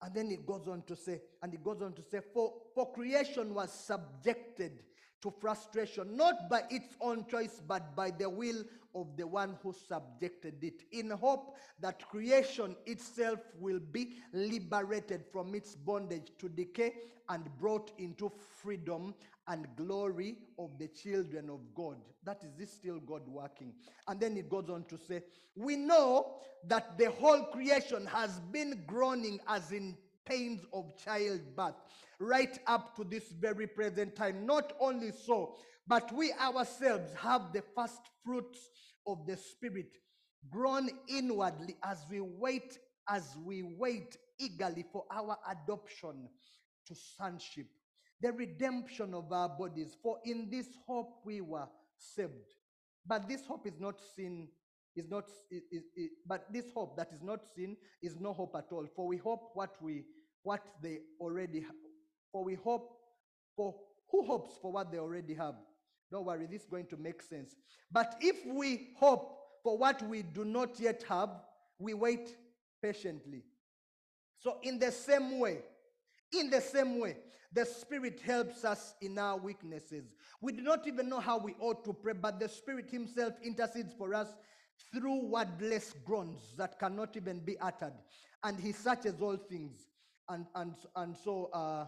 Speaker 2: And then it goes on to say, and it goes on to say, for, for creation was subjected to frustration, not by its own choice, but by the will of the one who subjected it, in hope that creation itself will be liberated from its bondage to decay and brought into freedom and glory of the children of God. That is this still God working. And then it goes on to say, We know that the whole creation has been groaning as in pains of childbirth right up to this very present time. Not only so, but we ourselves have the first fruits of the Spirit grown inwardly as we wait, as we wait eagerly for our adoption to sonship, the redemption of our bodies. For in this hope we were saved. But this hope is not sin, is not, is, is- is- but this hope that is not seen is no hope at all. For we hope what we, what they already, ha- for we hope, for who hopes for what they already have?
Speaker 1: Don't worry, this is going to make sense. But if we hope for what we do not yet have, we wait patiently. So, in the same way, in the same way, the Spirit helps us in our weaknesses. We do not even know how we ought to pray, but the Spirit Himself intercedes for us through wordless groans that cannot even be uttered. And He searches all things. And, and, and so, uh,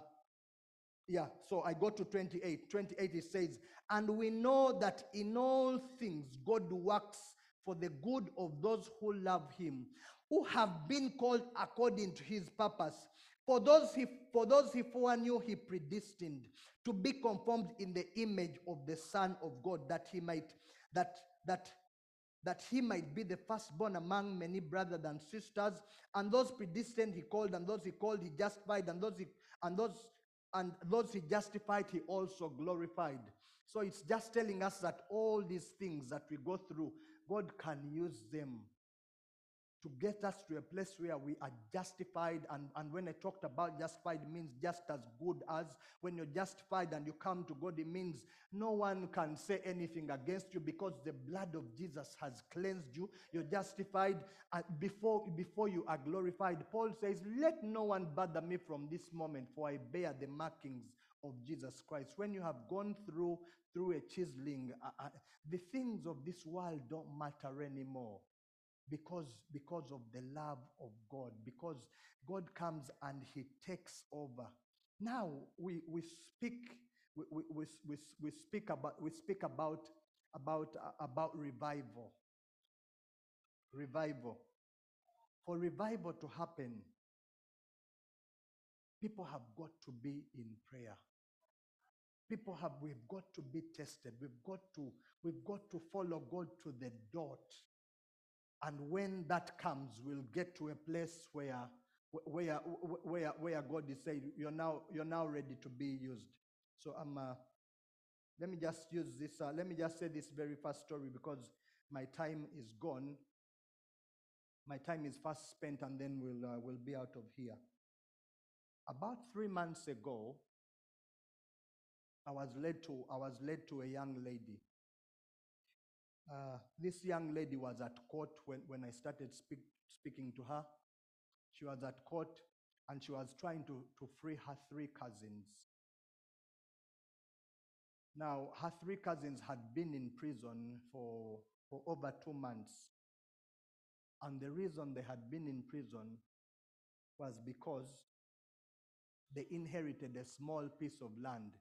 Speaker 1: yeah, so I go to 28. 28 it says, And we know that in all things God works for the good of those who love him, who have been called according to his purpose. For those he for those he foreknew, he predestined to be conformed in the image of the Son of God, that he might that that that he might be the firstborn among many brothers and sisters. And those predestined he called, and those he called he justified, and those he and those and those he justified he also glorified. So it's just telling us that all these things that we go through, God can use them to get us to a place where we are justified. And, and when I talked about justified, means just as good as. When you're justified and you come to God, it means no one can say anything against you because the blood of Jesus has cleansed you. You're justified uh, before, before you are glorified. Paul says, Let no one bother me from this moment, for I bear the markings of Jesus Christ. When you have gone through through a chiseling, uh, uh, the things of this world don't matter anymore because because of the love of god because god comes and he takes over. Now we we speak we, we, we, we, speak about we speak about about uh, about revival. Revival. For revival to happen people have got to be in prayer. People have we've got to be tested. We've got to we've got to follow god to the dot and when that comes, we'll get to a place where, where, where, where God is saying, you're now, you're now ready to be used. So I'm, uh, let me just use this, uh, let me just say this very first story because my time is gone. My time is fast spent and then we'll, uh, we'll be out of here. About three months ago, I was led to, I was led to a young lady uh, this young lady was at court when, when I started speak, speaking to her. She was at court and she was trying to, to free her three cousins. Now, her three cousins had been in prison for, for over two months. And the reason they had been in prison was because they inherited a small piece of land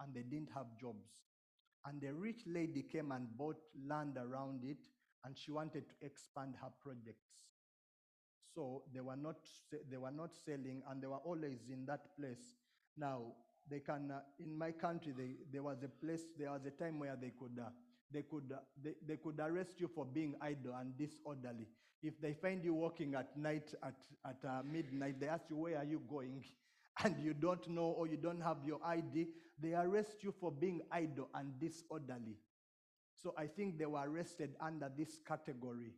Speaker 1: and they didn't have jobs. And a rich lady came and bought land around it, and she wanted to expand her projects. So they were not they were not selling, and they were always in that place. Now they can uh, in my country they, there was a place there was a time where they could uh, they could uh, they, they could arrest you for being idle and disorderly if they find you walking at night at at uh, midnight they ask you where are you going and you don't know or you don't have your id they arrest you for being idle and disorderly. So I think they were arrested under this category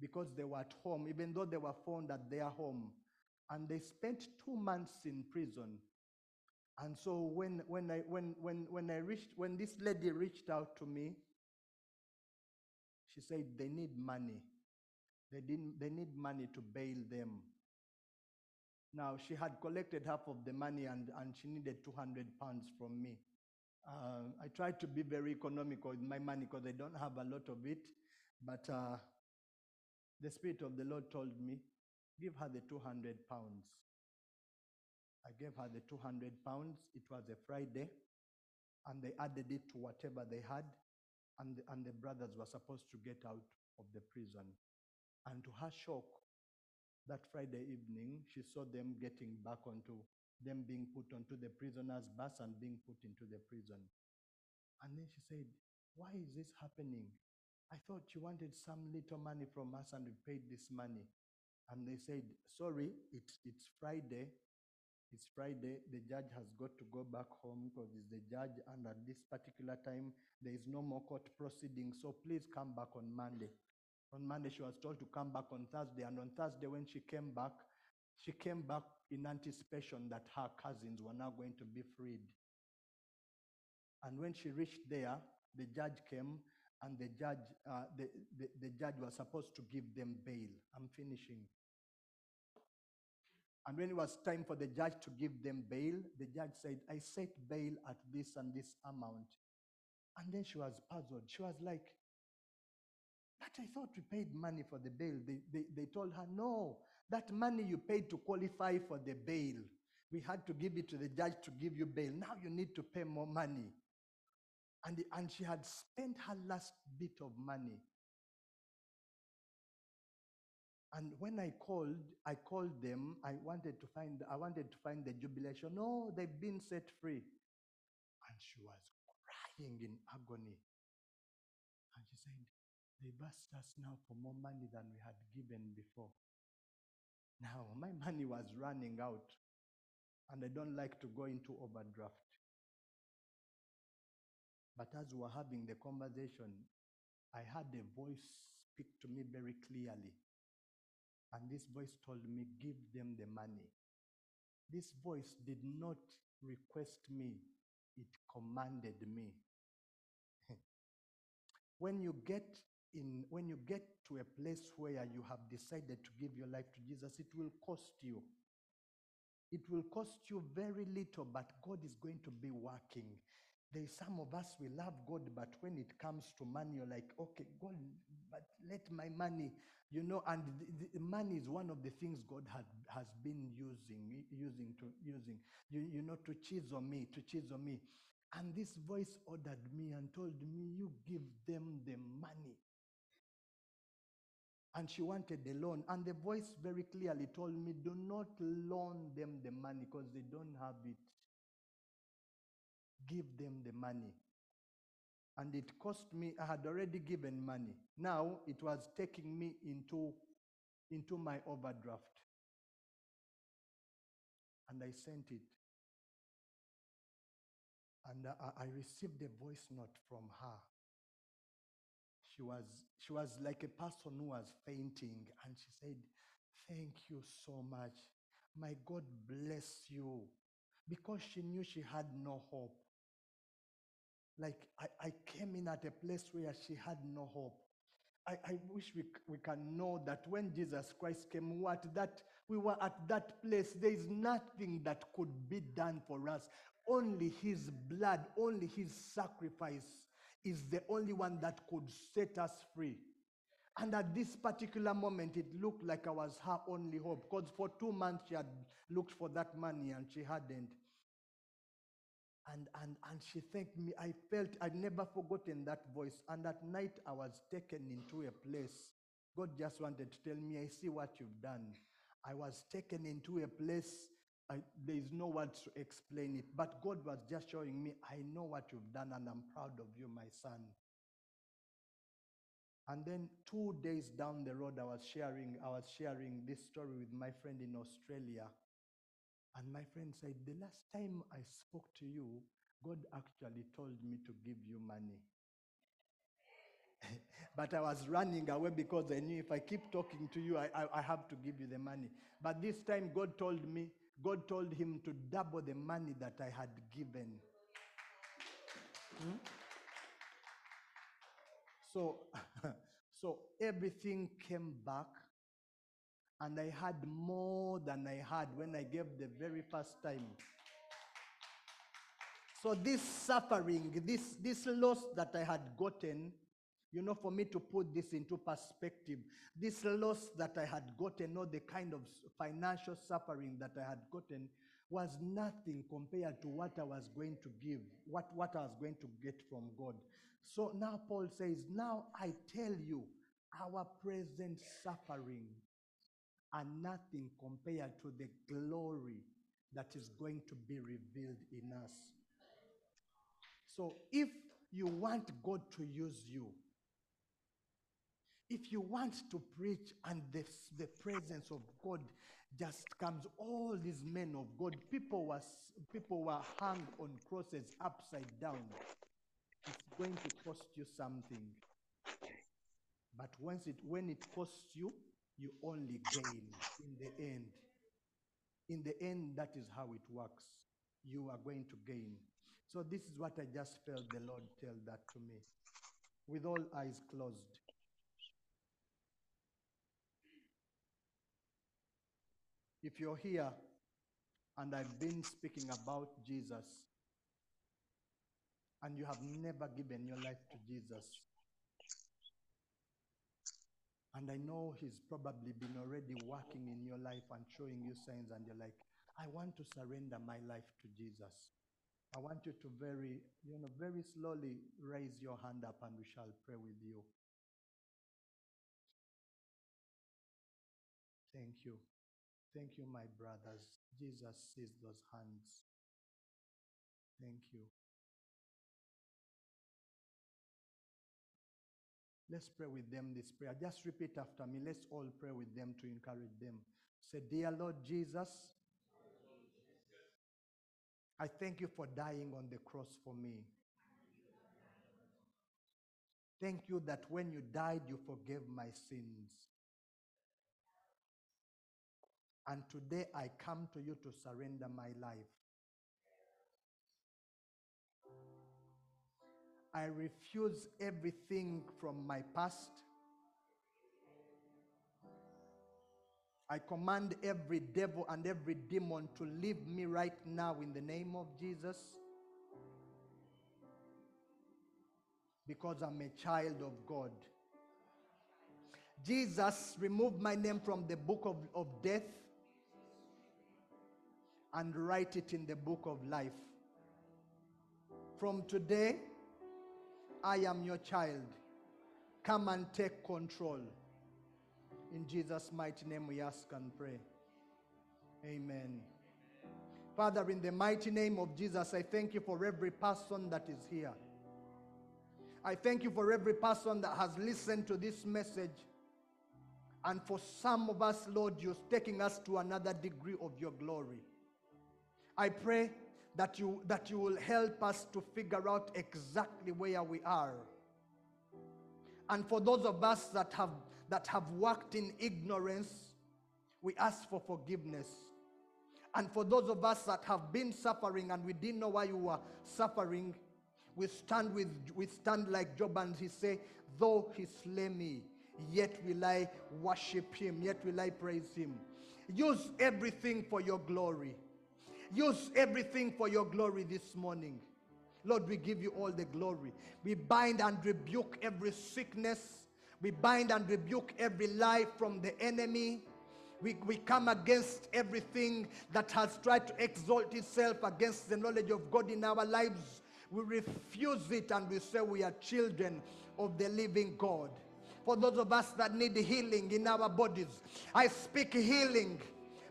Speaker 1: because they were at home, even though they were found at their home. And they spent two months in prison. And so when, when, I, when, when, when, I reached, when this lady reached out to me, she said they need money. They, didn't, they need money to bail them. Now, she had collected half of the money and, and she needed 200 pounds from me. Uh, I tried to be very economical with my money because I don't have a lot of it. But uh, the Spirit of the Lord told me, give her the 200 pounds. I gave her the 200 pounds. It was a Friday. And they added it to whatever they had. And the, and the brothers were supposed to get out of the prison. And to her shock, that Friday evening, she saw them getting back onto them being put onto the prisoner's bus and being put into the prison. And then she said, Why is this happening? I thought you wanted some little money from us and we paid this money. And they said, Sorry, it's, it's Friday. It's Friday. The judge has got to go back home because he's the judge. And at this particular time, there is no more court proceeding. So please come back on Monday. On Monday, she was told to come back on Thursday. And on Thursday, when she came back, she came back in anticipation that her cousins were now going to be freed. And when she reached there,
Speaker 2: the judge came and the judge, uh, the, the, the judge was supposed to give them bail. I'm finishing. And when it was time for the judge to give them bail, the judge said, I set bail at this and this amount. And then she was puzzled. She was like, But I thought we paid money for the bail. They, they, they told her, No, that money you paid to qualify for the bail, we had to give it to the judge to give you bail. Now you need to pay more money. And, and she had spent her last bit of money. And when I called, I called them. I wanted to find, I wanted to find the jubilation. No, they've been set free. And she was crying in agony. And she said, They've asked us now for more money than we had given before. Now, [LAUGHS] my money was running out, and I don't like to go into overdraft. But as we were having the conversation, I heard a voice speak to me very clearly. And this voice told me, Give them the money. This voice did not request me, it commanded me. [LAUGHS] when you get in when you get to a place where you have decided to give your life to Jesus, it will cost you. It will cost you very little, but God is going to be working. There's some of us we love God, but when it comes to money, you're like, okay, God, but let my money, you know, and the, the money is one of the things God had, has been using, using to using, you, you know, to chisel me, to chisel me. And this voice ordered me and told me, you give them the money. And she wanted the loan. And the voice very clearly told me, do not loan them the money because they don't have it. Give them the money. And it cost me, I had already given money. Now it was taking me into, into my overdraft. And I sent it. And I, I received a voice note from her she was she was like a person who was fainting and she said thank you so much my god bless you because she knew she had no hope like i, I came in at a place where she had no hope I, I wish we, we can know that when Jesus Christ came, we at that, we were at that place. There is nothing that could be done for us. Only his blood, only his sacrifice is the only one that could set us free. And at this particular moment, it looked like I was her only hope because for two months she had looked for that money and she hadn't. And, and, and she thanked me. I felt I'd never forgotten that voice. And at night, I was taken into a place. God just wanted to tell me, I see what you've done. I was taken into a place, I, there is no words to explain it. But God was just showing me, I know what you've done, and I'm proud of you, my son. And then two days down the road, I was sharing, I was sharing this story with my friend in Australia. And my friend said, The last time I spoke to you, God actually told me to give you money. [LAUGHS] but I was running away because I knew if I keep talking to you, I, I, I have to give you the money. But this time, God told me, God told him to double the money that I had given. Hmm? So, [LAUGHS] so everything came back, and I had more than I had when I gave the very first time. So this suffering, this this loss that I had gotten, you know, for me to put this into perspective, this loss that I had gotten, or the kind of financial suffering that I had gotten, was nothing compared to what I was going to give, what, what I was going to get from God. So now Paul says, Now I tell you, our present suffering are nothing compared to the glory that is going to be revealed in us. So if you want God to use you, if you want to preach and the, the presence of God just comes, all these men of God, people were, people were hung on crosses upside down. It's going to cost you something. But once it, when it costs you, you only gain in the end. In the end, that is how it works. You are going to gain. So this is what I just felt the Lord tell that to me, with all eyes closed. If you're here and I've been speaking about Jesus and you have never given your life to Jesus, and I know He's probably been already working in your life and showing you signs, and you're like, I want to surrender my life to Jesus. I want you to very, you know, very slowly raise your hand up and we shall pray with you. Thank you. Thank you, my brothers. Jesus sees those hands. Thank you. Let's pray with them this prayer. Just repeat after me. Let's all pray with them to encourage them. Say, Dear Lord Jesus, I thank you for dying on the cross for me. Thank you that when you died, you forgave my sins. And today I come to you to surrender my life. I refuse everything from my past. I command every devil and every demon to leave me right now in the name of Jesus. Because I'm a child of God. Jesus, remove my name from the book of, of death and write it in the book of life. From today, I am your child. Come and take control. In Jesus' mighty name we ask and pray. Amen. Father, in the mighty name of Jesus, I thank you for every person that is here. I thank you for every person that has listened to this message. And for some of us, Lord, you're taking us to another degree of your glory. I pray that you, that you will help us to figure out exactly where we are. And for those of us that have, that have worked in ignorance, we ask for forgiveness. And for those of us that have been suffering and we didn't know why you were suffering, we stand with we stand like Job and he say, though he slay me, yet will I worship him, yet will I praise him. Use everything for your glory. Use everything for your glory this morning. Lord, we give you all the glory. We bind and rebuke every sickness. We bind and rebuke every lie from the enemy. We, we come against everything that has tried to exalt itself against the knowledge of God in our lives. We refuse it and we say we are children of the living God. For those of us that need healing in our bodies, I speak healing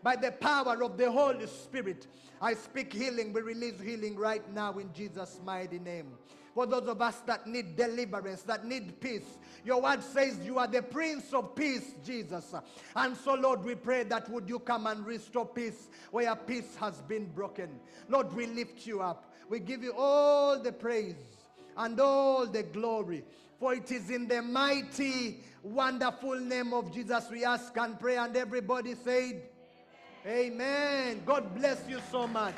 Speaker 2: by the power of the Holy Spirit. I speak healing. We release healing right now in Jesus' mighty name. For those of us that need deliverance, that need peace, your word says you are the Prince of Peace, Jesus. And so, Lord, we pray that would you come and restore peace where peace has been broken. Lord, we lift you up. We give you all the praise and all the glory. For it is in the mighty, wonderful name of Jesus we ask and pray. And everybody said, Amen. God bless you so much.